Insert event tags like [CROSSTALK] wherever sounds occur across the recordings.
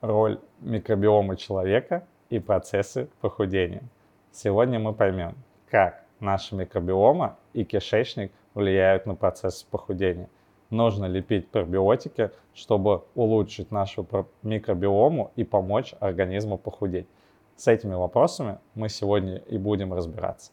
роль микробиома человека и процессы похудения. Сегодня мы поймем, как наша микробиома и кишечник влияют на процессы похудения. Нужно ли пить пробиотики, чтобы улучшить нашу микробиому и помочь организму похудеть. С этими вопросами мы сегодня и будем разбираться.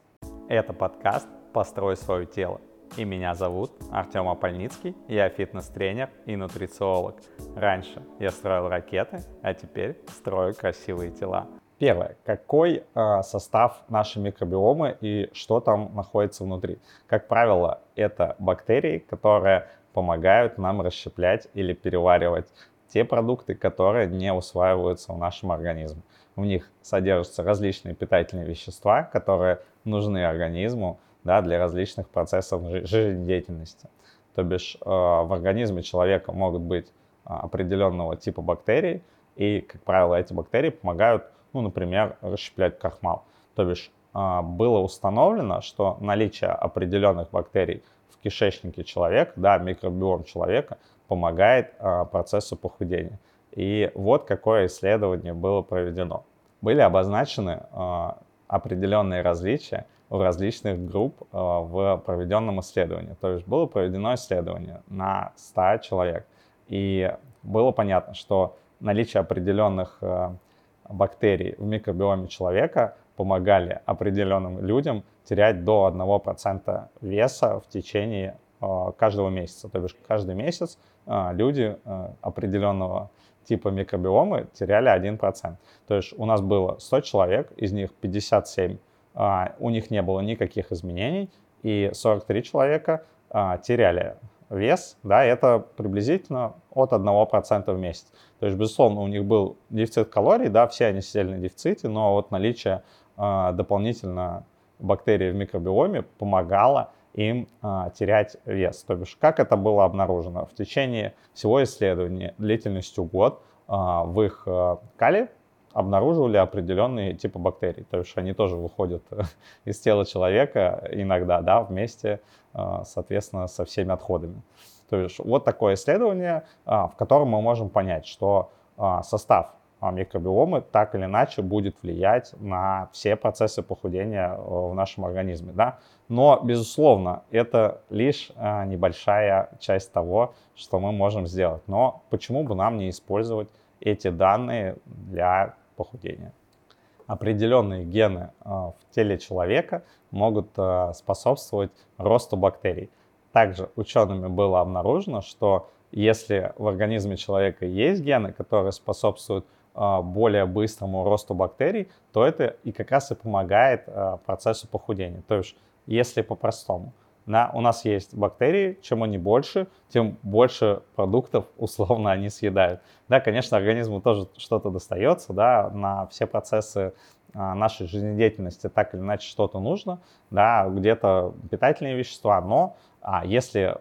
Это подкаст «Построй свое тело». И меня зовут Артем Апольницкий, я фитнес-тренер и нутрициолог. Раньше я строил ракеты, а теперь строю красивые тела. Первое. Какой э, состав нашей микробиомы и что там находится внутри? Как правило, это бактерии, которые помогают нам расщеплять или переваривать те продукты, которые не усваиваются в нашем организме. В них содержатся различные питательные вещества, которые нужны организму да, для различных процессов жизнедеятельности. То бишь э, в организме человека могут быть э, определенного типа бактерий, и, как правило, эти бактерии помогают, ну, например, расщеплять крахмал. То бишь э, было установлено, что наличие определенных бактерий в кишечнике человека, да, микробиом человека, помогает процессу похудения. И вот какое исследование было проведено. Были обозначены определенные различия у различных групп э, в проведенном исследовании. То есть было проведено исследование на 100 человек, и было понятно, что наличие определенных э, бактерий в микробиоме человека помогали определенным людям терять до 1% веса в течение э, каждого месяца. То есть каждый месяц люди определенного типа микробиомы теряли 1%. То есть у нас было 100 человек, из них 57 а, у них не было никаких изменений, и 43 человека а, теряли вес, да, это приблизительно от 1% в месяц. То есть, безусловно, у них был дефицит калорий, да, все они сидели на дефиците, но вот наличие э, дополнительно бактерий в микробиоме помогало им э, терять вес. То бишь, как это было обнаружено? В течение всего исследования длительностью год э, в их э, кале обнаруживали определенные типы бактерий. То есть они тоже выходят [LAUGHS] из тела человека иногда, да, вместе, а, соответственно, со всеми отходами. То есть вот такое исследование, а, в котором мы можем понять, что а, состав микробиомы так или иначе будет влиять на все процессы похудения в нашем организме. Да? Но, безусловно, это лишь небольшая часть того, что мы можем сделать. Но почему бы нам не использовать эти данные для похудения. Определенные гены а, в теле человека могут а, способствовать росту бактерий. Также учеными было обнаружено, что если в организме человека есть гены, которые способствуют а, более быстрому росту бактерий, то это и как раз и помогает процессу похудения. То есть, если по-простому – да, у нас есть бактерии, чем они больше, тем больше продуктов [LAUGHS] условно они съедают. Да, конечно, организму тоже что-то достается, да, на все процессы а, нашей жизнедеятельности так или иначе что-то нужно, да, где-то питательные вещества, но а, если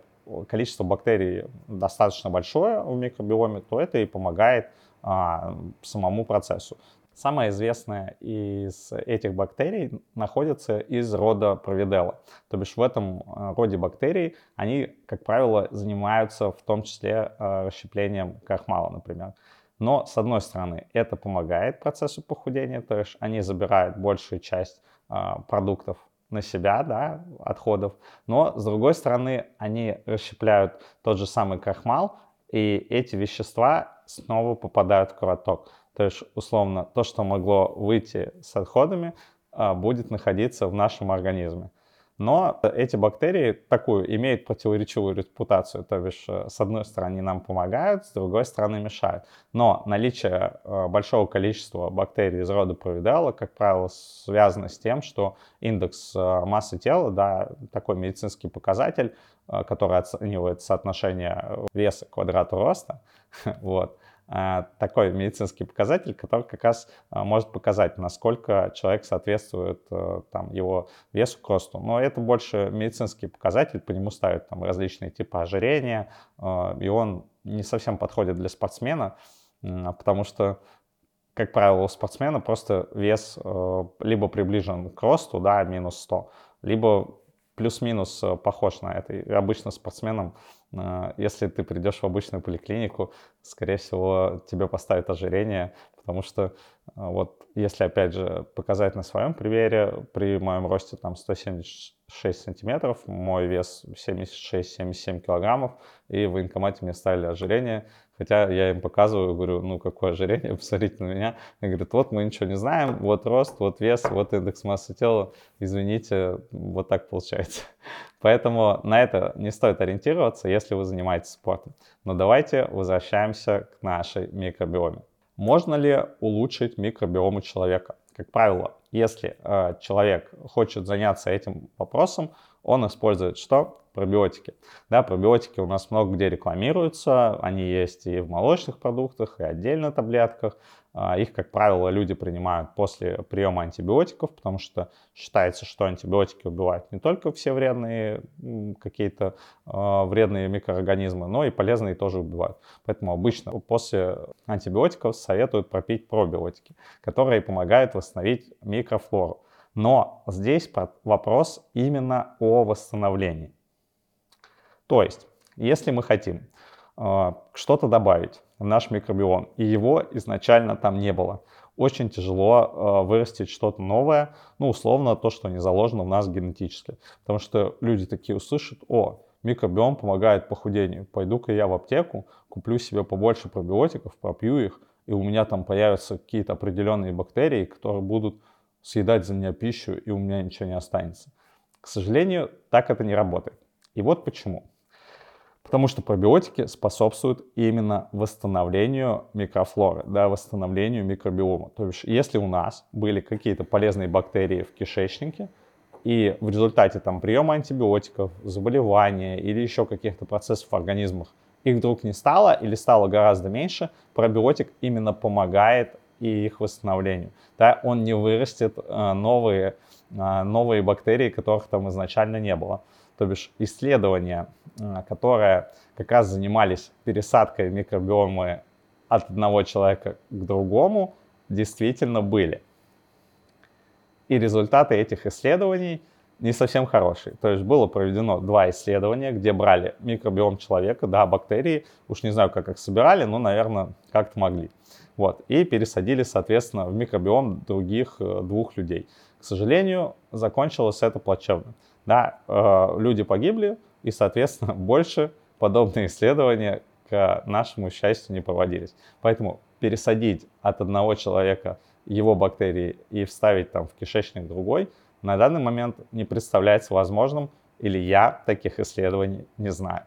количество бактерий достаточно большое в микробиоме, то это и помогает а, самому процессу. Самая известная из этих бактерий находится из рода Провидела. То бишь в этом э, роде бактерий они, как правило, занимаются в том числе э, расщеплением крахмала, например. Но, с одной стороны, это помогает процессу похудения, то есть они забирают большую часть э, продуктов на себя, да, отходов. Но, с другой стороны, они расщепляют тот же самый крахмал, и эти вещества снова попадают в кровоток. То есть, условно, то, что могло выйти с отходами, а, будет находиться в нашем организме. Но эти бактерии такую имеют противоречивую репутацию, то есть э, с одной стороны нам помогают, с другой стороны мешают. Но наличие э, большого количества бактерий из рода провидала, как правило, связано с тем, что индекс э, массы тела, да, такой медицинский показатель, который оценивает соотношение веса к квадрату роста, [LAUGHS] вот, такой медицинский показатель, который как раз а, может показать, насколько человек соответствует э, там, его весу к росту. Но это больше медицинский показатель, по нему ставят там, различные типы ожирения, а, и он не совсем подходит для спортсмена, потому что как правило, у спортсмена просто вес э, либо приближен к росту, да, минус 100, либо плюс-минус э, похож на это. И обычно спортсменам э, если ты придешь в обычную поликлинику, скорее всего, тебе поставят ожирение, потому что э, вот если, опять же, показать на своем примере, при моем росте там 176 сантиметров, мой вес 76-77 килограммов, и в военкомате мне ставили ожирение, хотя я им показываю, говорю, ну какое ожирение, [LAUGHS] посмотрите на меня. Они говорят, вот мы ничего не знаем, вот рост, вот вес, вот индекс массы тела, извините, вот так получается. [LAUGHS] Поэтому на это не стоит ориентироваться, если вы занимаетесь спортом. Но давайте возвращаемся к нашей микробиоме. Можно ли улучшить микробиому человека? Как правило, если э, человек хочет заняться этим вопросом, он использует что? Пробиотики. Да, пробиотики у нас много где рекламируются, они есть и в молочных продуктах, и отдельно таблетках. А, их, как правило, люди принимают после приема антибиотиков, потому что считается, что антибиотики убивают не только все вредные какие-то э, вредные микроорганизмы, но и полезные тоже убивают. Поэтому обычно после антибиотиков советуют пропить пробиотики, которые помогают восстановить микрофлору. Но здесь вопрос именно о восстановлении. То есть, если мы хотим э, что-то добавить в наш микробиом, и его изначально там не было. Очень тяжело э, вырастить что-то новое, ну, условно, то, что не заложено в нас генетически. Потому что люди такие услышат, о, микробиом помогает похудению, пойду-ка я в аптеку, куплю себе побольше пробиотиков, пропью их, и у меня там появятся какие-то определенные бактерии, которые будут съедать за меня пищу, и у меня ничего не останется. К сожалению, так это не работает. И вот почему. Потому что пробиотики способствуют именно восстановлению микрофлоры, да, восстановлению микробиома. То есть если у нас были какие-то полезные бактерии в кишечнике, и в результате там, приема антибиотиков, заболевания или еще каких-то процессов в организмах их вдруг не стало или стало гораздо меньше, пробиотик именно помогает и их восстановлению. Да, он не вырастет э, новые, э, новые бактерии, которых там изначально не было. То бишь исследования, э, которые как раз занимались пересадкой микробиомы от одного человека к другому, действительно были. И результаты этих исследований не совсем хорошие. То есть было проведено два исследования, где брали микробиом человека, да, бактерии, уж не знаю, как их собирали, но, наверное, как-то могли. Вот, и пересадили, соответственно, в микробиом других э, двух людей. К сожалению, закончилось это плачевно да, э, люди погибли, и, соответственно, [LAUGHS] больше подобные исследования к нашему счастью не проводились. Поэтому пересадить от одного человека его бактерии и вставить там в кишечник другой на данный момент не представляется возможным, или я таких исследований не знаю.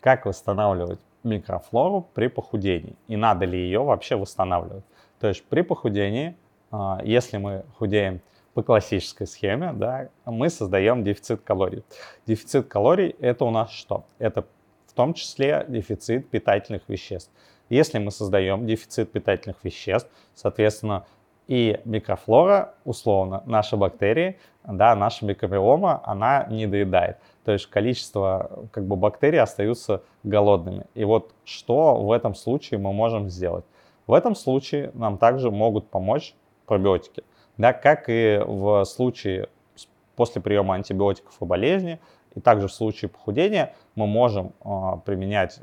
Как восстанавливать микрофлору при похудении? И надо ли ее вообще восстанавливать? То есть при похудении, э, если мы худеем по классической схеме, да, мы создаем дефицит калорий. Дефицит калорий это у нас что? Это в том числе дефицит питательных веществ. Если мы создаем дефицит питательных веществ, соответственно, и микрофлора, условно, наши бактерии, да, наша микробиома, она не доедает. То есть количество как бы, бактерий остаются голодными. И вот что в этом случае мы можем сделать? В этом случае нам также могут помочь пробиотики. Да, как и в случае после приема антибиотиков и болезни, и также в случае похудения мы можем э, применять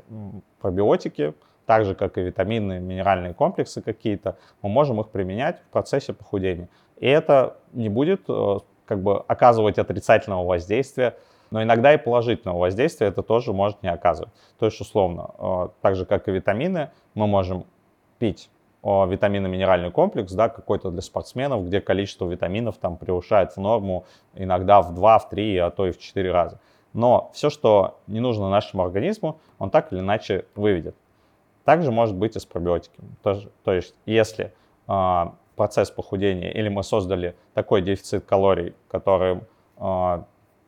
пробиотики, так же как и витамины, минеральные комплексы какие-то, мы можем их применять в процессе похудения. И это не будет э, как бы оказывать отрицательного воздействия, но иногда и положительного воздействия это тоже может не оказывать. То есть, условно, э, так же как и витамины, мы можем пить витаминно-минеральный комплекс, да, какой-то для спортсменов, где количество витаминов там превышает норму иногда в 2, в 3, а то и в 4 раза. Но все, что не нужно нашему организму, он так или иначе выведет. Также может быть и с пробиотиками. То, то есть, если э, процесс похудения или мы создали такой дефицит калорий, который э,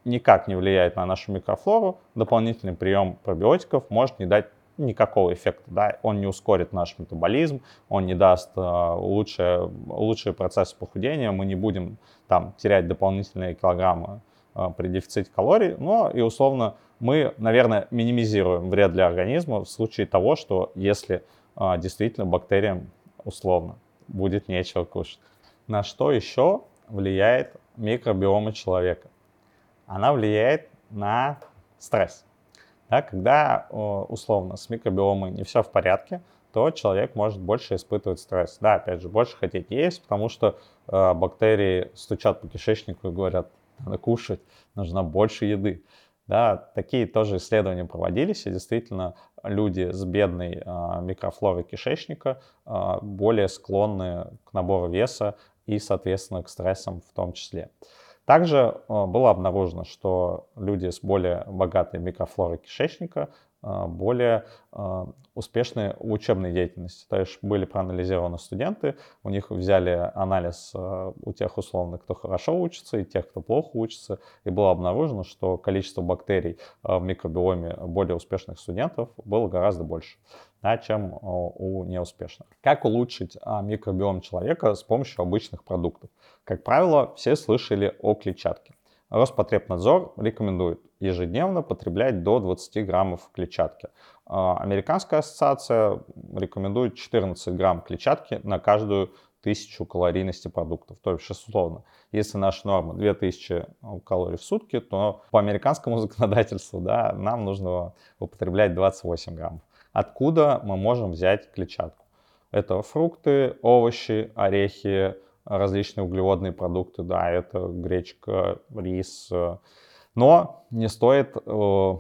никак не влияет на нашу микрофлору, дополнительный прием пробиотиков может не дать никакого эффекта, да, он не ускорит наш метаболизм, он не даст э, лучшие, лучшие процессы похудения, мы не будем там терять дополнительные килограммы при дефиците калорий, но и условно мы, наверное, минимизируем вред для организма в случае того, что если э, действительно бактериям условно будет нечего кушать. На что еще влияет микробиома человека? Она влияет на стресс. Да, когда условно с микробиомой не все в порядке, то человек может больше испытывать стресс. Да, опять же, больше хотеть есть, потому что э, бактерии стучат по кишечнику и говорят, надо кушать, нужно больше еды. Да, такие тоже исследования проводились, и действительно люди с бедной э, микрофлорой кишечника э, более склонны к набору веса и, соответственно, к стрессам в том числе. Также э, было обнаружено, что люди с более богатой микрофлорой кишечника а, более а, успешны в учебной деятельности. То есть были проанализированы студенты, у них взяли анализ а, у тех условно, кто хорошо учится, и тех, кто плохо учится, и было обнаружено, что количество бактерий в микробиоме более успешных студентов было гораздо больше, да, чем у неуспешных. Как улучшить микробиом человека с помощью обычных продуктов? Как правило, все слышали о клетчатке. Роспотребнадзор рекомендует ежедневно потреблять до 20 граммов клетчатки. А, Американская ассоциация рекомендует 14 грамм клетчатки на каждую тысячу калорийности продуктов. То есть, условно, если наша норма 2000 калорий в сутки, то по американскому [LAUGHS] законодательству да, нам нужно употреблять 28 граммов. Откуда мы можем взять клетчатку? Это фрукты, овощи, орехи, различные углеводные продукты, да, это гречка, рис. Э. Но не стоит э,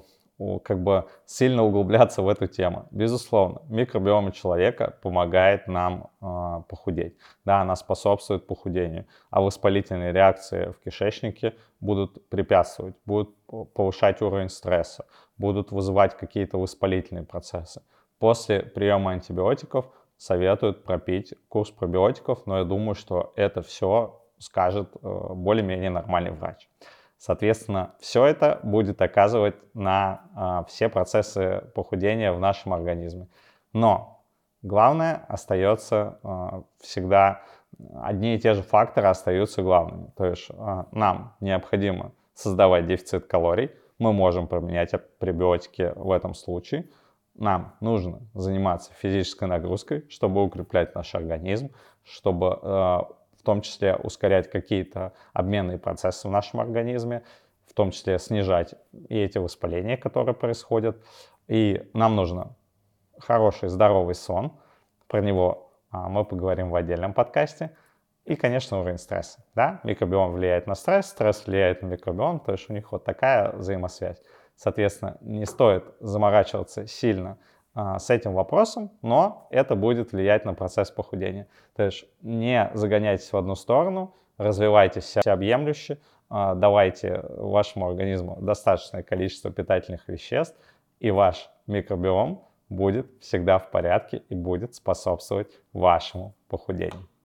как бы сильно углубляться в эту тему. Безусловно, микробиом человека помогает нам э, похудеть. Да, она способствует похудению, а воспалительные реакции в кишечнике будут препятствовать, будут повышать уровень стресса, будут вызывать какие-то воспалительные процессы. После приема антибиотиков советуют пропить курс пробиотиков, но я думаю, что это все скажет э, более-менее нормальный врач. Соответственно, все это будет оказывать на а, все процессы похудения в нашем организме. Но главное остается а, всегда, одни и те же факторы остаются главными. То есть нам необходимо создавать дефицит калорий, мы можем применять пребиотики в этом случае – нам нужно заниматься физической нагрузкой, чтобы укреплять наш организм, чтобы э, в том числе ускорять какие-то обменные процессы в нашем организме, в том числе снижать и эти воспаления, которые происходят. И нам нужно хороший, здоровый сон. Про него а, мы поговорим в отдельном подкасте. И, конечно, уровень стресса. Да? Микробиом влияет на стресс, стресс влияет на микробиом, то есть у них вот такая взаимосвязь. Соответственно, не стоит заморачиваться сильно а, с этим вопросом, но это будет влиять на процесс похудения. То есть не загоняйтесь в одну сторону, развивайтесь всеобъемлюще, а, давайте вашему организму достаточное количество питательных веществ, и ваш микробиом будет всегда в порядке и будет способствовать вашему похудению.